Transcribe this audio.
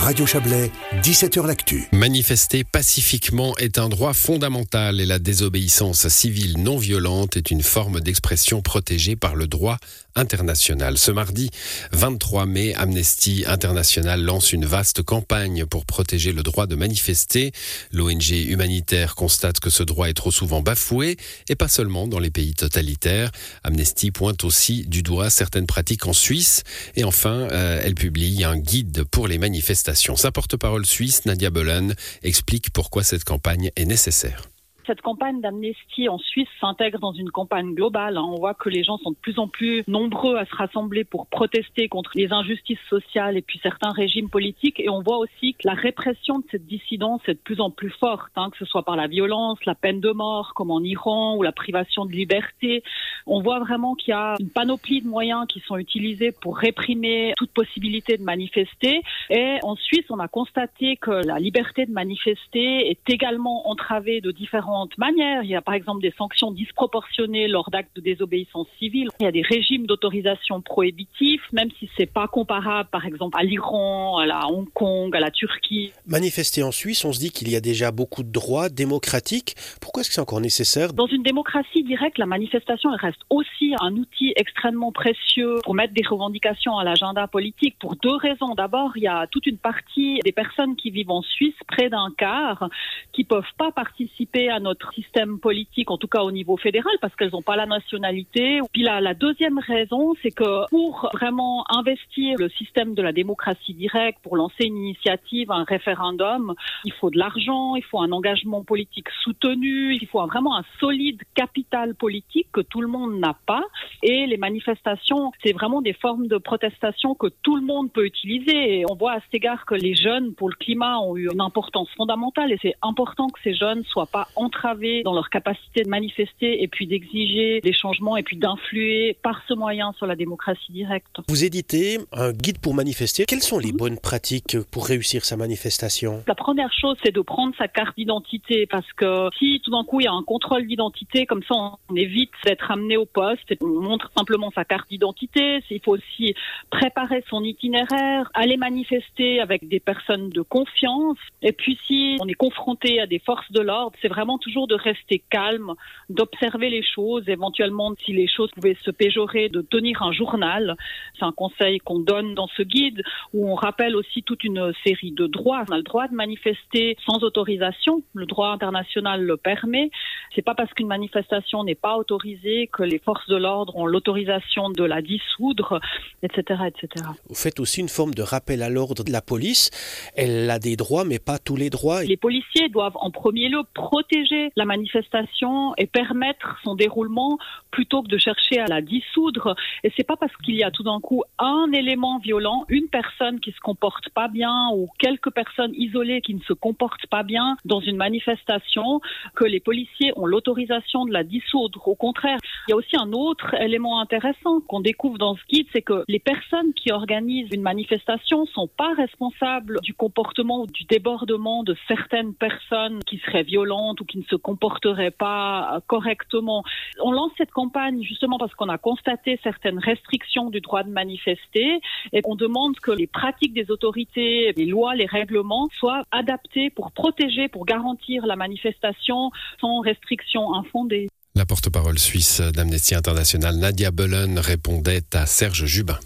Radio Chablais, 17h L'Actu. Manifester pacifiquement est un droit fondamental et la désobéissance civile non violente est une forme d'expression protégée par le droit international. Ce mardi 23 mai, Amnesty International lance une vaste campagne pour protéger le droit de manifester. L'ONG humanitaire constate que ce droit est trop souvent bafoué et pas seulement dans les pays totalitaires. Amnesty pointe aussi du doigt certaines pratiques en Suisse et enfin, euh, elle publie un guide pour les manifestations. Sa porte-parole suisse, Nadia Bolan, explique pourquoi cette campagne est nécessaire cette campagne d'amnistie en Suisse s'intègre dans une campagne globale. Hein. On voit que les gens sont de plus en plus nombreux à se rassembler pour protester contre les injustices sociales et puis certains régimes politiques. Et on voit aussi que la répression de cette dissidence est de plus en plus forte, hein, que ce soit par la violence, la peine de mort, comme en Iran, ou la privation de liberté. On voit vraiment qu'il y a une panoplie de moyens qui sont utilisés pour réprimer toute possibilité de manifester. Et en Suisse, on a constaté que la liberté de manifester est également entravée de différents manières. Il y a par exemple des sanctions disproportionnées lors d'actes de désobéissance civile. Il y a des régimes d'autorisation prohibitifs, même si c'est pas comparable par exemple à l'Iran, à la Hong Kong, à la Turquie. Manifester en Suisse, on se dit qu'il y a déjà beaucoup de droits démocratiques. Pourquoi est-ce que c'est encore nécessaire? Dans une démocratie directe, la manifestation elle reste aussi un outil extrêmement précieux pour mettre des revendications à l'agenda politique pour deux raisons. D'abord, il y a toute une partie des personnes qui vivent en Suisse, près d'un quart, qui peuvent pas participer à notre système politique, en tout cas au niveau fédéral, parce qu'elles n'ont pas la nationalité. Puis la, la deuxième raison, c'est que pour vraiment investir le système de la démocratie directe, pour lancer une initiative, un référendum, il faut de l'argent, il faut un engagement politique soutenu, il faut vraiment un solide capital politique que tout le monde n'a pas. Et les manifestations, c'est vraiment des formes de protestation que tout le monde peut utiliser. Et on voit à cet égard que les jeunes pour le climat ont eu une importance fondamentale et c'est important que ces jeunes soient pas entraver dans leur capacité de manifester et puis d'exiger des changements et puis d'influer par ce moyen sur la démocratie directe. Vous éditez un guide pour manifester. Quelles sont les mhm. bonnes pratiques pour réussir sa manifestation? La première chose, c'est de prendre sa carte d'identité parce que si tout d'un coup il y a un contrôle d'identité, comme ça on évite d'être amené au poste. On montre simplement sa carte d'identité. Il faut aussi préparer son itinéraire, aller manifester avec des personnes de confiance. Et puis si on est confronté à des forces de l'ordre, c'est vraiment toujours de rester calme, d'observer les choses, éventuellement si les choses pouvaient se péjorer, de tenir un journal. C'est un conseil qu'on donne dans ce guide où on rappelle aussi toute une série de droits. On a le droit de manifester sans autorisation, le droit international le permet. C'est pas parce qu'une manifestation n'est pas autorisée que les forces de l'ordre ont l'autorisation de la dissoudre, etc., etc. Vous faites aussi une forme de rappel à l'ordre de la police. Elle a des droits, mais pas tous les droits. Les policiers doivent en premier lieu protéger la manifestation et permettre son déroulement plutôt que de chercher à la dissoudre. Et c'est pas parce qu'il y a tout d'un coup un élément violent, une personne qui se comporte pas bien ou quelques personnes isolées qui ne se comportent pas bien dans une manifestation que les policiers ont l'autorisation de la dissoudre. Au contraire, il y a aussi un autre élément intéressant qu'on découvre dans ce guide, c'est que les personnes qui organisent une manifestation sont pas responsables du comportement ou du débordement de certaines personnes qui seraient violentes ou qui ne se comporteraient pas correctement. On lance cette campagne justement parce qu'on a constaté certaines restrictions du droit de manifester et on demande que les pratiques des autorités, les lois, les règlements soient adaptés pour protéger, pour garantir la manifestation sans restrictions infondées. La porte-parole suisse d'Amnesty International, Nadia Bullen, répondait à Serge Jubin.